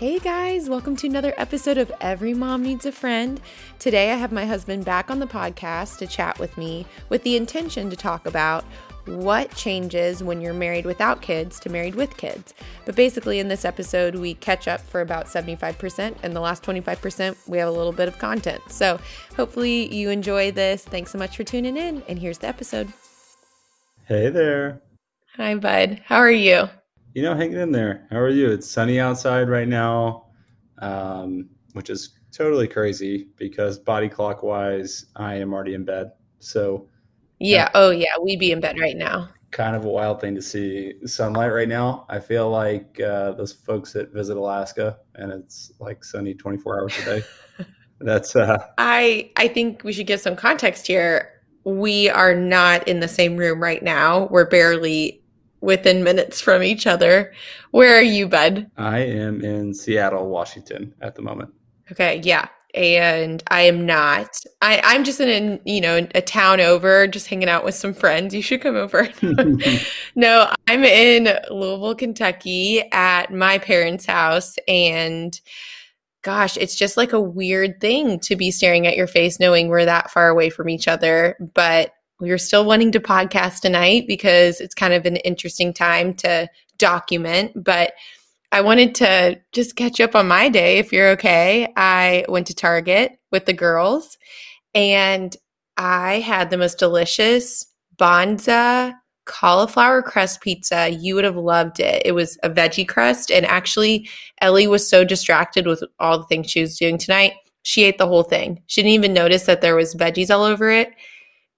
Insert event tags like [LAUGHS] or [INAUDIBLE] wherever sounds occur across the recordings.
Hey guys, welcome to another episode of Every Mom Needs a Friend. Today I have my husband back on the podcast to chat with me with the intention to talk about what changes when you're married without kids to married with kids. But basically, in this episode, we catch up for about 75%, and the last 25%, we have a little bit of content. So hopefully, you enjoy this. Thanks so much for tuning in, and here's the episode. Hey there. Hi, bud. How are you? You know, hanging in there. How are you? It's sunny outside right now, um, which is totally crazy because body clockwise, I am already in bed. So, yeah. Oh, yeah. We'd be in bed right now. Kind of a wild thing to see sunlight right now. I feel like uh, those folks that visit Alaska and it's like sunny 24 hours a day. [LAUGHS] That's. Uh, I I think we should give some context here. We are not in the same room right now. We're barely within minutes from each other. Where are you, bud? I am in Seattle, Washington at the moment. Okay, yeah. And I am not. I, I'm just in, a, you know, a town over, just hanging out with some friends. You should come over. [LAUGHS] [LAUGHS] no, I'm in Louisville, Kentucky at my parents' house. And gosh, it's just like a weird thing to be staring at your face knowing we're that far away from each other. But we are still wanting to podcast tonight because it's kind of an interesting time to document. But I wanted to just catch up on my day if you're okay. I went to Target with the girls and I had the most delicious Banza cauliflower crust pizza. You would have loved it. It was a veggie crust. And actually, Ellie was so distracted with all the things she was doing tonight. She ate the whole thing. She didn't even notice that there was veggies all over it.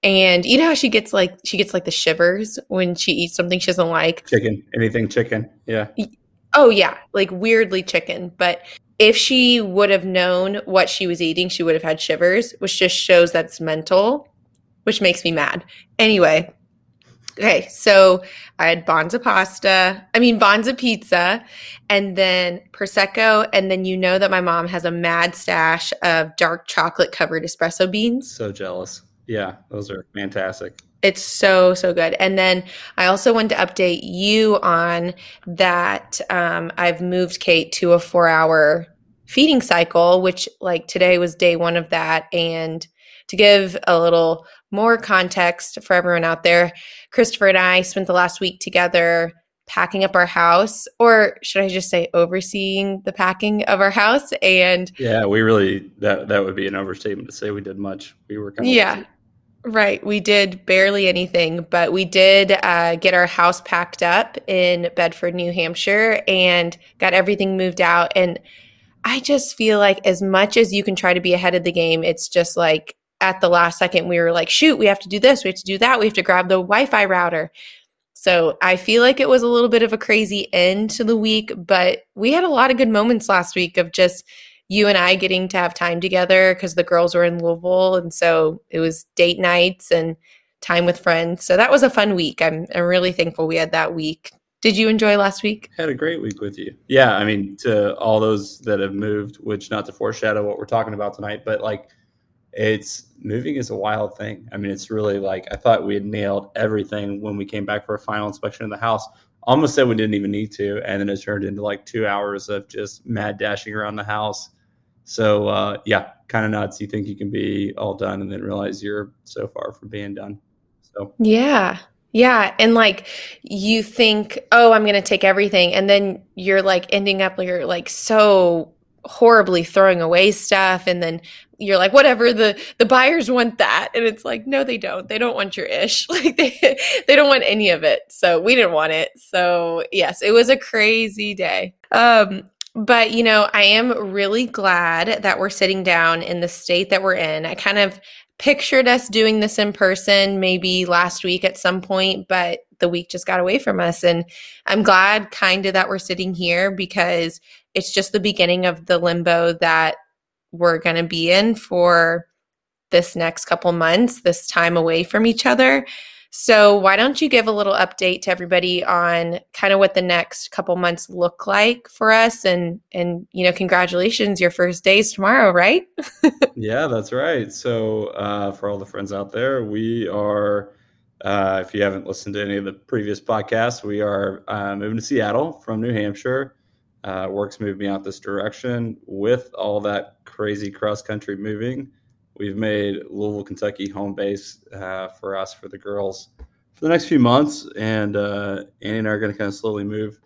And you know how she gets like she gets like the shivers when she eats something she doesn't like? Chicken. Anything chicken. Yeah. Oh yeah, like weirdly chicken. But if she would have known what she was eating, she would have had shivers, which just shows that's mental, which makes me mad. Anyway, okay, so I had Banza pasta, I mean Banza pizza, and then Prosecco, and then you know that my mom has a mad stash of dark chocolate covered espresso beans. So jealous. Yeah, those are fantastic. It's so, so good. And then I also wanted to update you on that um, I've moved Kate to a four hour feeding cycle, which, like, today was day one of that. And to give a little more context for everyone out there, Christopher and I spent the last week together packing up our house or should i just say overseeing the packing of our house and yeah we really that that would be an overstatement to say we did much we were kind of yeah Right. We did barely anything, but we did uh, get our house packed up in Bedford, New Hampshire, and got everything moved out. And I just feel like, as much as you can try to be ahead of the game, it's just like at the last second, we were like, shoot, we have to do this, we have to do that, we have to grab the Wi Fi router. So I feel like it was a little bit of a crazy end to the week, but we had a lot of good moments last week of just you and I getting to have time together because the girls were in Louisville. And so it was date nights and time with friends. So that was a fun week. I'm, I'm really thankful we had that week. Did you enjoy last week? Had a great week with you. Yeah. I mean, to all those that have moved, which not to foreshadow what we're talking about tonight, but like it's moving is a wild thing. I mean, it's really like I thought we had nailed everything when we came back for a final inspection of the house. Almost said we didn't even need to, and then it turned into like two hours of just mad dashing around the house so uh, yeah, kind of nuts. You think you can be all done and then realize you're so far from being done. So yeah. Yeah. And like you think, oh, I'm going to take everything. And then you're like ending up, you're like so horribly throwing away stuff. And then you're like, whatever, the, the buyers want that. And it's like, no, they don't. They don't want your ish. [LAUGHS] Like they, they don't want any of it. So we didn't want it. So yes, it was a crazy day. Um, but, you know, I am really glad that we're sitting down in the state that we're in. I kind of pictured us doing this in person maybe last week at some point, but the week just got away from us. And I'm glad kind of that we're sitting here because it's just the beginning of the limbo that we're going to be in for this next couple months, this time away from each other. So, why don't you give a little update to everybody on kind of what the next couple months look like for us and and you know, congratulations your first days tomorrow, right? [LAUGHS] yeah, that's right. So, uh, for all the friends out there, we are uh, if you haven't listened to any of the previous podcasts, we are uh, moving to Seattle from New Hampshire. uh, work's moved me out this direction. With all that crazy cross country moving, we've made Louisville, Kentucky home base uh, for us for the girls for the next few months, and uh, Annie and I are going to kind of slowly move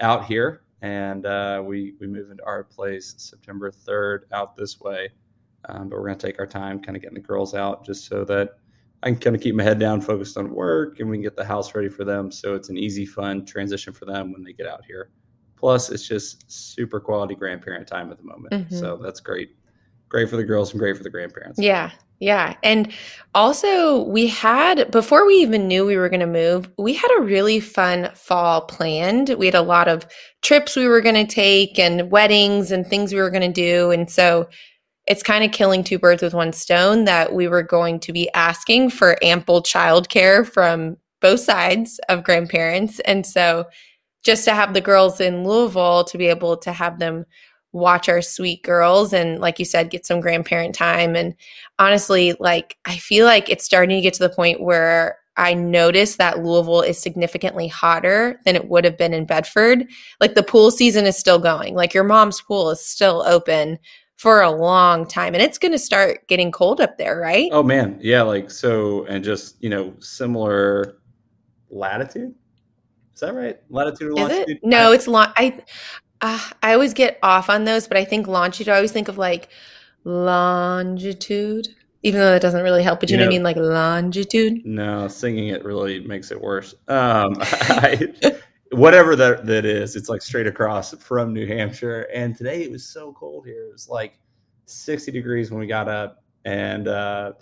out here, and uh, we we move into our place September third out this way. Um, but we're going to take our time, kind of getting the girls out, just so that I can kind of keep my head down, focused on work, and we can get the house ready for them. So it's an easy, fun transition for them when they get out here. Plus, it's just super quality grandparent time at the moment. Mm-hmm. So that's great. Great for the girls and great for the grandparents. Yeah. Yeah. And also, we had, before we even knew we were going to move, we had a really fun fall planned. We had a lot of trips we were going to take and weddings and things we were going to do. And so it's kind of killing two birds with one stone that we were going to be asking for ample childcare from both sides of grandparents. And so just to have the girls in Louisville to be able to have them watch our sweet girls and like you said get some grandparent time and honestly like I feel like it's starting to get to the point where I notice that Louisville is significantly hotter than it would have been in Bedford. Like the pool season is still going. Like your mom's pool is still open for a long time and it's going to start getting cold up there, right? Oh man. Yeah, like so and just, you know, similar latitude is that right? Latitude or longitude? It? No, it's long. I uh, I always get off on those, but I think longitude. I always think of like longitude, even though that doesn't really help. But you, you know, know, what I mean, like longitude. No, singing it really makes it worse. Um, [LAUGHS] I, whatever that that is, it's like straight across from New Hampshire. And today it was so cold here. It was like 60 degrees when we got up, and uh,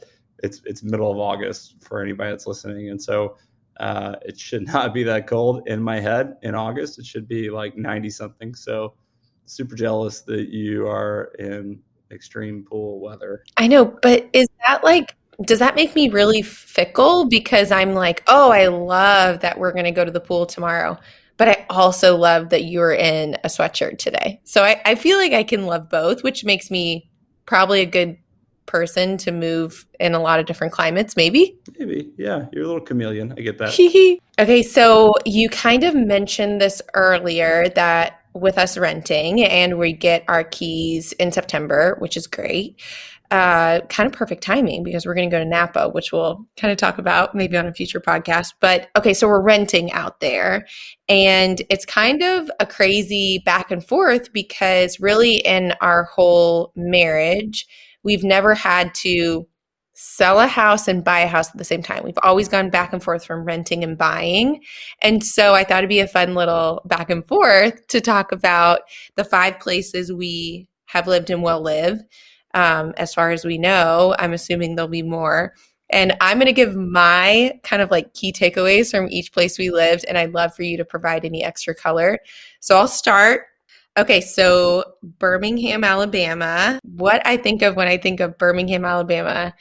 it's it's middle of August for anybody that's listening, and so uh, it should [LAUGHS] not be that cold in my head in August. It should be like 90 something. So super jealous that you are in extreme pool weather. I know, but is that like does that make me really fickle because I'm like, "Oh, I love that we're going to go to the pool tomorrow." But I also love that you're in a sweatshirt today. So I, I feel like I can love both, which makes me probably a good person to move in a lot of different climates, maybe? Maybe. Yeah. You're a little chameleon. I get that. okay. So you kind of mentioned this earlier that with us renting and we get our keys in September, which is great. Uh, kind of perfect timing because we're going to go to Napa, which we'll kind of talk about maybe on a future podcast. But okay, so we're renting out there, and it's kind of a crazy back and forth because really in our whole marriage, We've never had to sell a house and buy a house at the same time. We've always gone back and forth from renting and buying. And so I thought it'd be a fun little back and forth to talk about the five places we have lived and will live. Um, as far as we know, I'm assuming there'll be more. And I'm going to give my kind of like key takeaways from each place we lived. And I'd love for you to provide any extra color. So I'll start Okay, so Birmingham, Alabama. What I think of when I think of Birmingham, Alabama,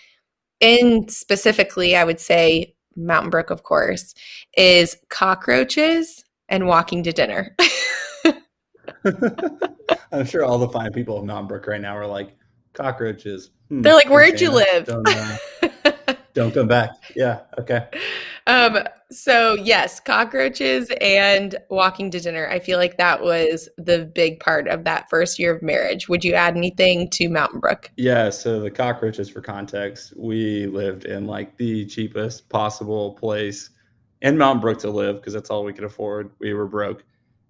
and specifically, I would say Mountain Brook, of course, is cockroaches and walking to dinner. [LAUGHS] [LAUGHS] I'm sure all the fine people of Mountain Brook right now are like, cockroaches. Hmm, They're like, where'd you live? Don't, uh, [LAUGHS] don't come back. Yeah, okay. Um, so yes, cockroaches and walking to dinner. I feel like that was the big part of that first year of marriage. Would you add anything to Mountain Brook? Yeah, so the cockroaches for context, we lived in like the cheapest possible place in Mountain Brook to live because that's all we could afford. We were broke.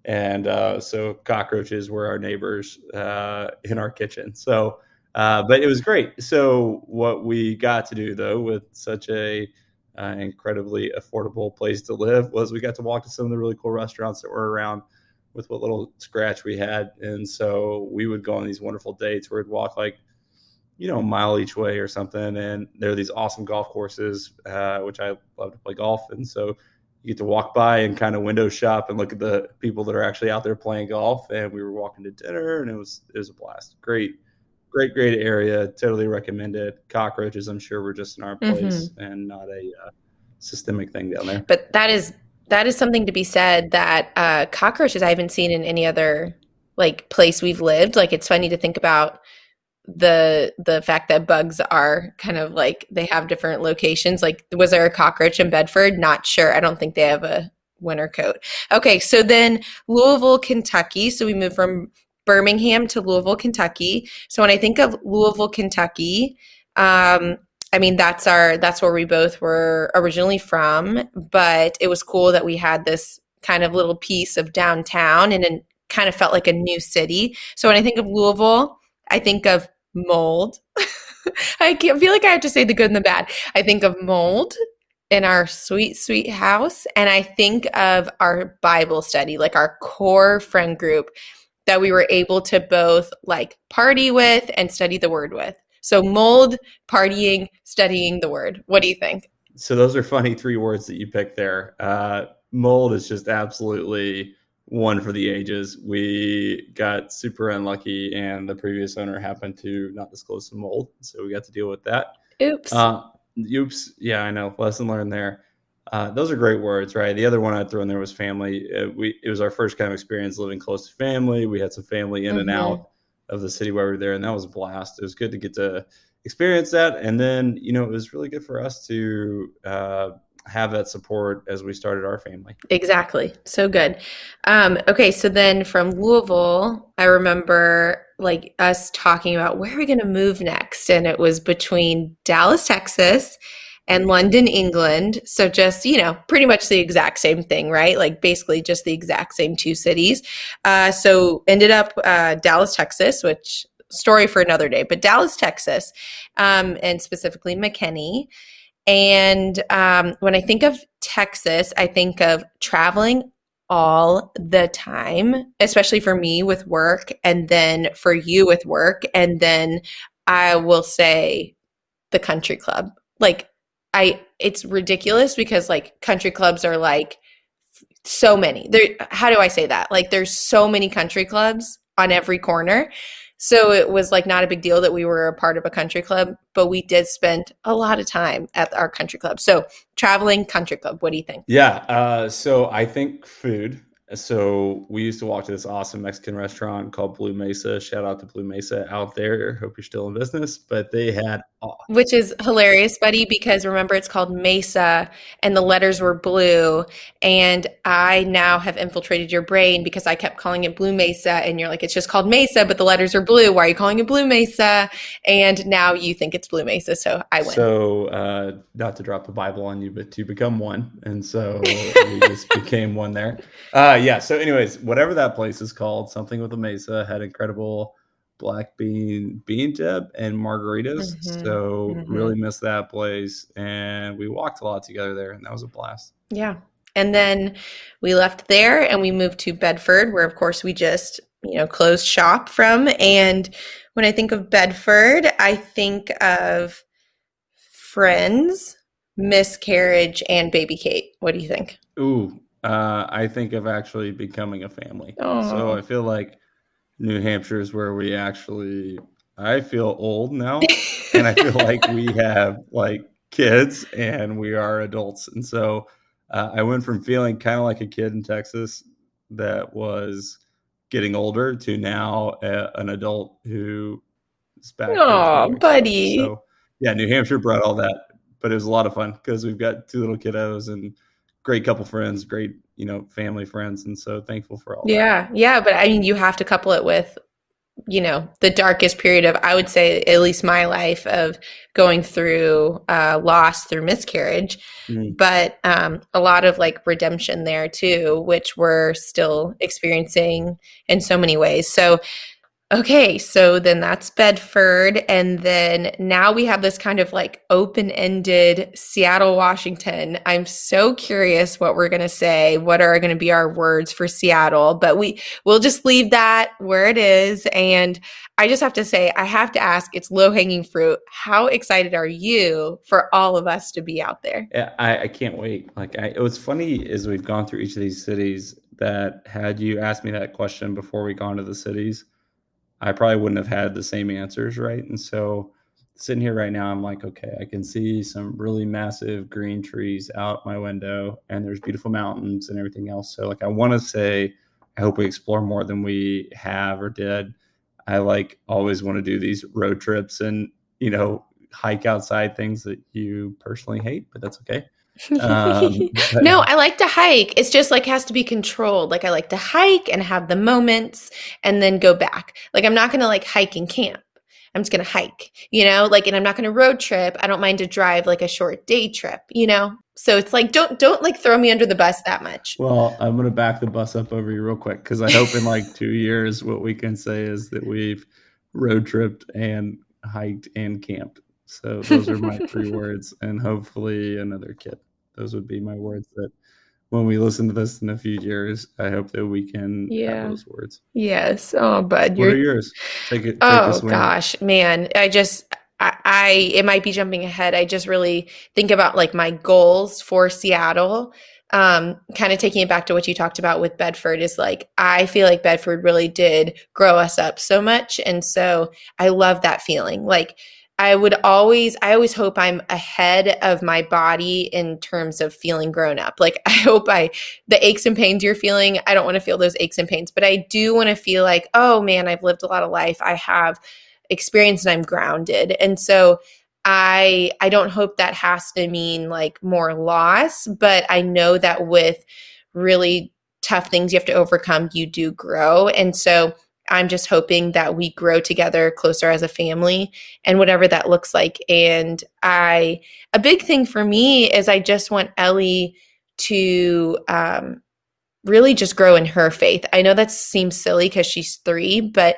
And uh, so cockroaches were our neighbors uh, in our kitchen. So, uh, but it was great. So, what we got to do though, with such a uh, incredibly affordable place to live was we got to walk to some of the really cool restaurants that were around with what little scratch we had. And so we would go on these wonderful dates where we'd walk like, you know, a mile each way or something. And there are these awesome golf courses, uh, which I love to play golf. And so you get to walk by and kind of window shop and look at the people that are actually out there playing golf. And we were walking to dinner and it was, it was a blast. Great great, great area. Totally recommend it. Cockroaches, I'm sure, were just in our mm-hmm. place mm-hmm. and not a uh, systemic thing down there. But that is that is something to be said. That uh, cockroaches I haven't seen in any other like place we've lived. Like it's funny to think about the the fact that bugs are kind of like they have different locations. Like was there a cockroach in Bedford? Not sure. I don't think they have a winter coat. Okay, so then Louisville, Kentucky. So we moved from Birmingham to Louisville, Kentucky. So when I think of Louisville, Kentucky, um, I mean that's our that's where we both were originally from, but it was cool that we had this kind of little piece of downtown and it kind of felt like a new city. So when I think of Louisville, I think of mold. [LAUGHS] I feel like I have to say the good and the bad. I think of mold in our sweet, sweet house. And I think of our Bible study, like our core friend group that we were able to both like party with and study the word with. So mold, partying, studying the word. What do you think? So those are funny three words that you picked there. Uh, mold is just absolutely one for the ages. We got super unlucky, and the previous owner happened to not disclose some mold, so we got to deal with that. Oops. Uh, oops. Yeah, I know. Lesson learned there. Uh, those are great words, right? The other one I'd throw in there was family. Uh, we it was our first kind of experience living close to family. We had some family in mm-hmm. and out of the city where we were there, and that was a blast. It was good to get to experience that, and then you know it was really good for us to uh, have that support as we started our family. Exactly. So good. Um, okay, so then from Louisville, I remember like us talking about where are we going to move next, and it was between Dallas, Texas, and London, England. So just you know, pretty much the exact same thing, right? Like basically just the exact same two cities. Uh, so ended up uh, Dallas, Texas, which story for another day, but Dallas, Texas, um, and specifically McKinney. And um, when I think of Texas, I think of traveling all the time, especially for me with work, and then for you with work. And then I will say the country club. Like, I, it's ridiculous because like country clubs are like so many. There, how do I say that? Like, there's so many country clubs on every corner so it was like not a big deal that we were a part of a country club, but we did spend a lot of time at our country club. So traveling country club, what do you think? Yeah. Uh, so I think food so we used to walk to this awesome Mexican restaurant called Blue Mesa. Shout out to Blue Mesa out there. Hope you're still in business. But they had which is hilarious, buddy, because remember it's called Mesa and the letters were blue. And I now have infiltrated your brain because I kept calling it Blue Mesa, and you're like, it's just called Mesa, but the letters are blue. Why are you calling it Blue Mesa? And now you think it's Blue Mesa, so I win. So uh, not to drop the Bible on you, but to become one, and so [LAUGHS] we just became one there. Uh, yeah. So, anyways, whatever that place is called, something with a mesa had incredible black bean bean dip and margaritas. Mm-hmm. So mm-hmm. really missed that place, and we walked a lot together there, and that was a blast. Yeah. And then we left there and we moved to Bedford, where of course we just you know closed shop from. And when I think of Bedford, I think of friends, miscarriage, and baby Kate. What do you think? Ooh, uh, I think of actually becoming a family. Aww. So I feel like New Hampshire is where we actually. I feel old now, [LAUGHS] and I feel like we have like kids and we are adults, and so uh, I went from feeling kind of like a kid in Texas that was getting older to now a, an adult who is back. Oh, buddy. So yeah, New Hampshire brought all that, but it was a lot of fun because we've got two little kiddos and great couple friends, great, you know, family friends. And so thankful for all yeah, that. Yeah. But I mean, you have to couple it with, you know, the darkest period of, I would say, at least my life of going through uh, loss through miscarriage, mm-hmm. but um, a lot of like redemption there too, which we're still experiencing in so many ways. So, Okay, so then that's Bedford. And then now we have this kind of like open ended Seattle, Washington. I'm so curious what we're going to say. What are going to be our words for Seattle? But we, we'll just leave that where it is. And I just have to say, I have to ask, it's low hanging fruit. How excited are you for all of us to be out there? Yeah, I, I can't wait. Like, I, was funny is we've gone through each of these cities that had you asked me that question before we gone to the cities I probably wouldn't have had the same answers, right? And so sitting here right now, I'm like, okay, I can see some really massive green trees out my window, and there's beautiful mountains and everything else. So, like, I want to say, I hope we explore more than we have or did. I like always want to do these road trips and, you know, hike outside things that you personally hate, but that's okay. Um, [LAUGHS] but- no, I like to hike. It's just like has to be controlled. Like I like to hike and have the moments and then go back. Like I'm not going to like hike and camp. I'm just going to hike, you know, like, and I'm not going to road trip. I don't mind to drive like a short day trip, you know? So it's like, don't, don't like throw me under the bus that much. Well, I'm going to back the bus up over you real quick because I hope in like [LAUGHS] two years, what we can say is that we've road tripped and hiked and camped. So those are my three [LAUGHS] words, and hopefully another kid. Those would be my words that when we listen to this in a few years, I hope that we can Yeah. have those words. Yes. Oh, bud. What are yours? Take it. Take oh gosh, man. I just, I, I, it might be jumping ahead. I just really think about like my goals for Seattle. Um, kind of taking it back to what you talked about with Bedford is like, I feel like Bedford really did grow us up so much. And so I love that feeling. Like, I would always, I always hope I'm ahead of my body in terms of feeling grown up. Like, [LAUGHS] I hope I, the aches and pains you're feeling, I don't want to feel those aches and pains, but I do want to feel like, oh man, I've lived a lot of life. I have experience and I'm grounded. And so I I don't hope that has to mean like more loss, but I know that with really tough things you have to overcome, you do grow. And so I'm just hoping that we grow together closer as a family and whatever that looks like. And I, a big thing for me is I just want Ellie to um, really just grow in her faith. I know that seems silly because she's three, but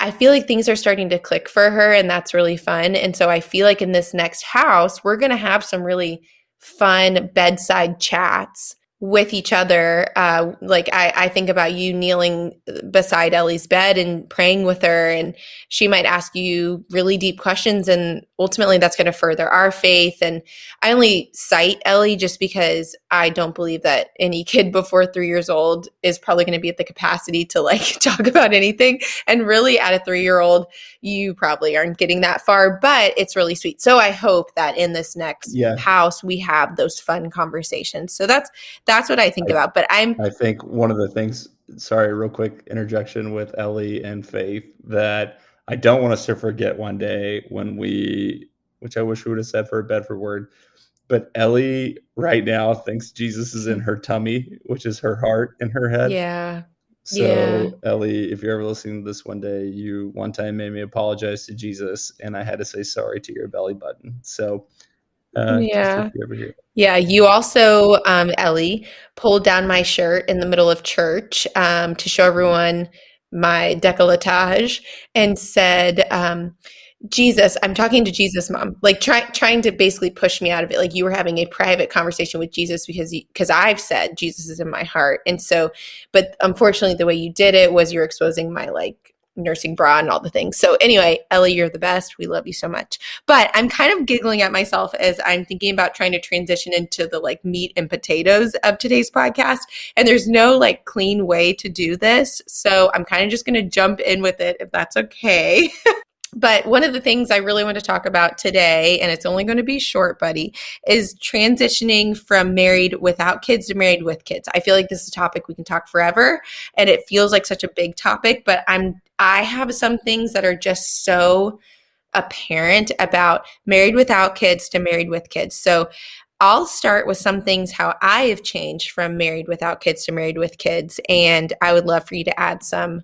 I feel like things are starting to click for her, and that's really fun. And so I feel like in this next house, we're going to have some really fun bedside chats with each other. Uh, like I, I think about you kneeling beside Ellie's bed and praying with her, and she might ask you really deep questions, and ultimately that's going to further our faith. And I only cite Ellie just because I don't believe that any kid before three years old is probably going to be at the capacity to like [LAUGHS] talk about anything. And really, at a three year old, you probably aren't getting that far, but it's really sweet. So I hope that in this next Yeah. house we have those fun conversations. So that's that's what I think I- about. But I'm I think one of the things, sorry, real quick interjection with Ellie and Faith that I don't want us to forget one day when we, which I wish we would have said for a Bedford word, but Ellie right now thinks Jesus is in her tummy, which is her heart in her head. yeah. So, Yeah. Ellie, if you're ever listening to this one day, you one time made me apologize to Jesus, and I had to say sorry to your belly button. So, uh, Yeah. you Yeah, you also, um, Ellie, pulled down my shirt in the middle of church um, to show everyone my decolletage and said, um, Jesus, I'm talking to Jesus, mom, like try, trying to basically push me out of it. Like you were having a private conversation with Jesus because because I've said Jesus is in my heart. And so, but unfortunately, the way you did it was you're exposing my like nursing bra and all the things. So anyway, Ellie, you're the best. We love you so much. But I'm kind of giggling at myself as I'm thinking about trying to transition into the like meat and potatoes of today's podcast. And there's no like clean way to do this. So I'm kind of just going to jump in with it if that's okay. [LAUGHS] But one of the things I really want to talk about today, and it's only going to be short, buddy, is transitioning from married without kids to married with kids. I feel like this is a topic we can talk forever, and it feels like such a big topic, but I'm I have some things that are just so apparent about married without kids to married with kids. So I'll start with some things how I have changed from married without kids to married with kids, and I would love for you to add some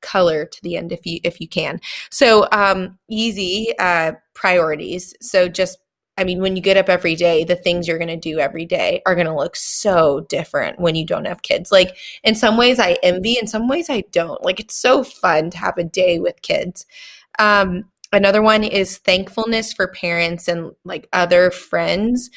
color to the end if you if you can. So um, easy uh, priorities. So just I mean, when you get up every day, the things you're going to do every day are going to look so different when you don't have kids. Like, in some ways, I envy, in some ways, I don't. Like, it's so fun to have a day with kids. Um, another one is thankfulness for parents and like other friends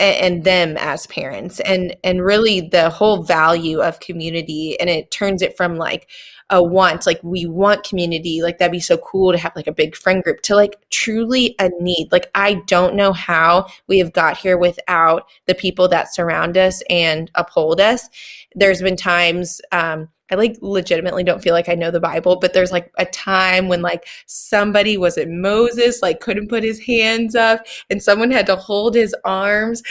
and, them as parents. And and really the whole value of community and it turns it from like a want like we want community like that'd be so cool to have like a big friend group to like truly a need. Like i don't know how we have got here without the people that surround us and uphold us. There's been times um I like legitimately don't feel like I know the Bible, but there's like a time when like somebody was it Moses, like couldn't put his hands up and someone had to hold his arms.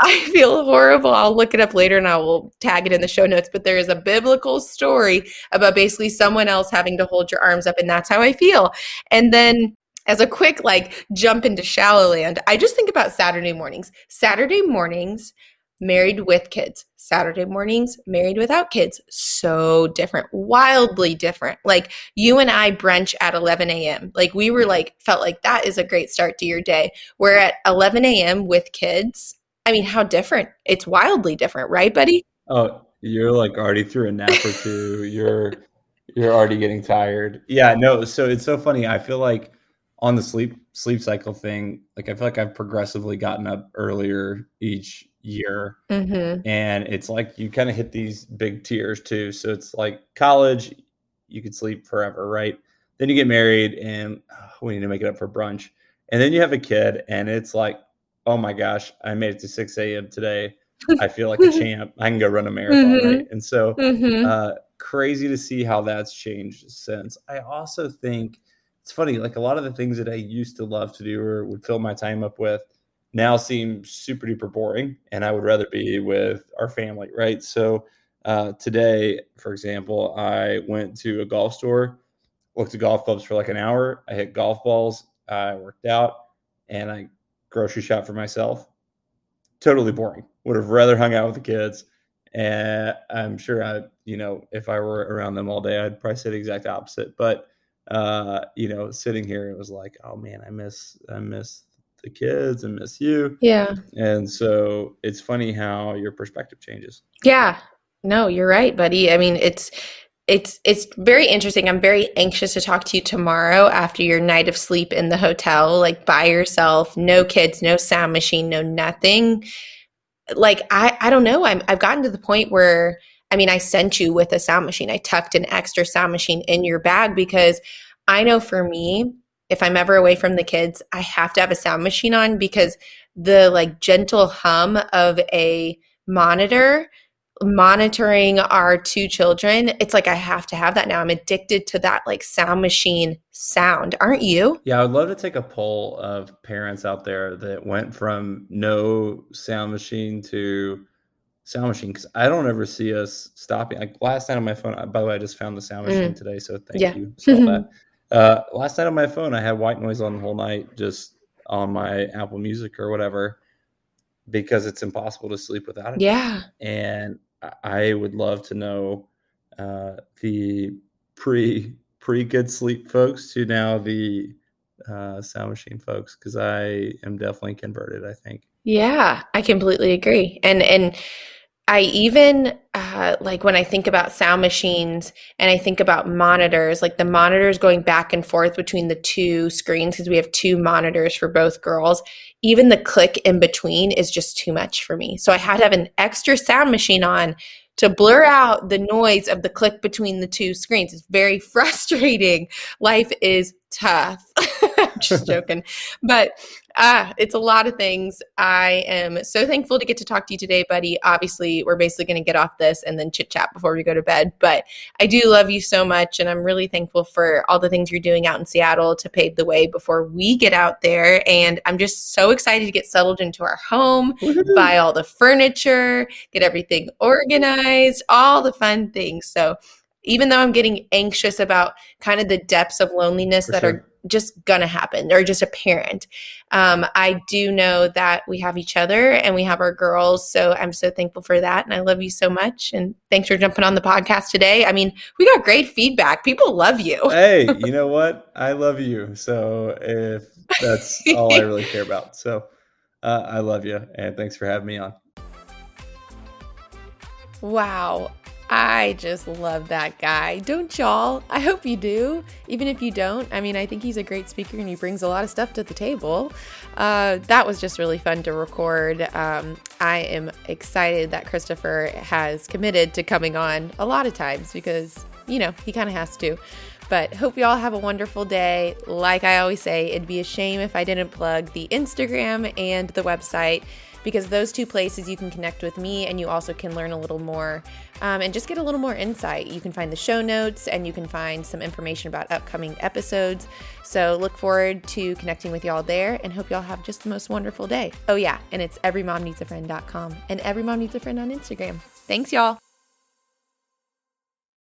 I feel horrible. I'll look it up later and I will tag it in the show notes. But there is a biblical story about basically someone else having to hold your arms up, and that's how I feel. And then as a quick like jump into shallow land, I just think about Saturday mornings. Saturday mornings, married with kids. Saturday mornings, married without kids. So different, wildly different. Like you and I brunch at 11 a.m. Like we were like, felt like that is a great start to your day. We're at 11 a.m. with kids. I mean, how different? It's wildly different, right, buddy? Oh, you're like already through a nap or two. [LAUGHS] You're you're already getting tired. Yeah, no. So it's so funny. I feel like on the sleep sleep cycle thing, like I feel like I've progressively gotten up earlier each year, Mm-hmm. and it's like you kind of hit these big tiers too. So it's like college, you could sleep forever, right? Then you get married, and oh, we need to make it up for brunch, and then you have a kid, and it's like, oh my gosh, I made it to six a.m. today. I feel like a [LAUGHS] champ. I can go run a marathon, Mhm. right? And so Mm-hmm. uh, crazy to see how that's changed since. I also think it's funny, like a lot of the things that I used to love to do or would fill my time up with now seem super duper boring, and I would rather be with our family, right? So uh, today, for example, I went to a golf store, looked at golf clubs for like an hour. I hit golf balls, I worked out, and I grocery shop for myself. Totally boring. Would have rather hung out with the kids and I'm sure I, you know, if I were around them all day, I'd probably say the exact opposite. But uh, you know, sitting here, it was like, oh man, I miss, I miss the kids, and miss you, Yeah. and so it's funny how your perspective changes. Yeah. No, you're right, buddy. I mean, it's it's it's very interesting. I'm very anxious to talk to you tomorrow after your night of sleep in the hotel, like by yourself, no kids, no sound machine, no nothing. Like I I don't know. I'm I've gotten to the point where I mean, I sent you with a sound machine. I tucked an extra sound machine in your bag because I know for me, if I'm ever away from the kids, I have to have a sound machine on because the like gentle hum of a monitor monitoring our two children it's like i have to have that now i'm addicted to that like sound machine sound aren't you Yeah, I would love to take a poll of parents out there that went from no sound machine to sound machine because I don't ever see us stopping. Like last night on my phone, by the way, I just found the sound machine today, so thank Mm. Yeah. you. [LAUGHS] Uh, last night on my phone, I had white noise on the whole night, just on my Apple Music or whatever, because it's impossible to sleep without it. yeah and I- I would love to know uh, the pre pre good sleep folks to now the uh, sound machine folks because I am definitely converted. I think. Yeah, I completely agree. And and I even uh, like when I think about sound machines and I think about monitors, like the monitors going back and forth between the two screens because we have two monitors for both girls. Even the click in between is just too much for me. So I had to have an extra sound machine on to blur out the noise of the click between the two screens. It's very [LAUGHS] frustrating. Life is tough. [LAUGHS] just [LAUGHS] joking. But Ah, it's a lot of things. I am so thankful to get to talk to you today, buddy. Obviously, we're basically going to get off this and then chit chat before we go to bed. But I do love you so much, and I'm really thankful for all the things you're doing out in Seattle to pave the way before we get out there. And I'm just so excited to get settled into our home, buy all the furniture, get everything organized, all the fun things. So, even though I'm getting anxious about kind of the depths of loneliness For that sure. are just gonna happen or just apparent, um, I do know that we have each other and we have our girls. So I'm so thankful for that. And I love you so much. And thanks for jumping on the podcast today. I mean, we got great feedback. People love you. [LAUGHS] hey, you know what? I love you. So if that's all I really care about, so uh, I love you, and thanks for having me on. Wow. I just love that guy. Don't y'all? I hope you do. Even if you don't, I mean, I think he's a great speaker and he brings a lot of stuff to the table. Uh, that was just really fun to record. Um, I am excited that Christopher has committed to coming on a lot of times because, you know, he kind of has to. But hope you all have a wonderful day. Like I always say, it'd be a shame if I didn't plug the Instagram and the website because those two places you can connect with me and you also can learn a little more um, and just get a little more insight. You can find the show notes and you can find some information about upcoming episodes. So look forward to connecting with y'all there and hope y'all have just the most wonderful day. Oh, yeah, and it's everymomneedsafriend.com and every mom needs a friend on Instagram. Thanks, y'all.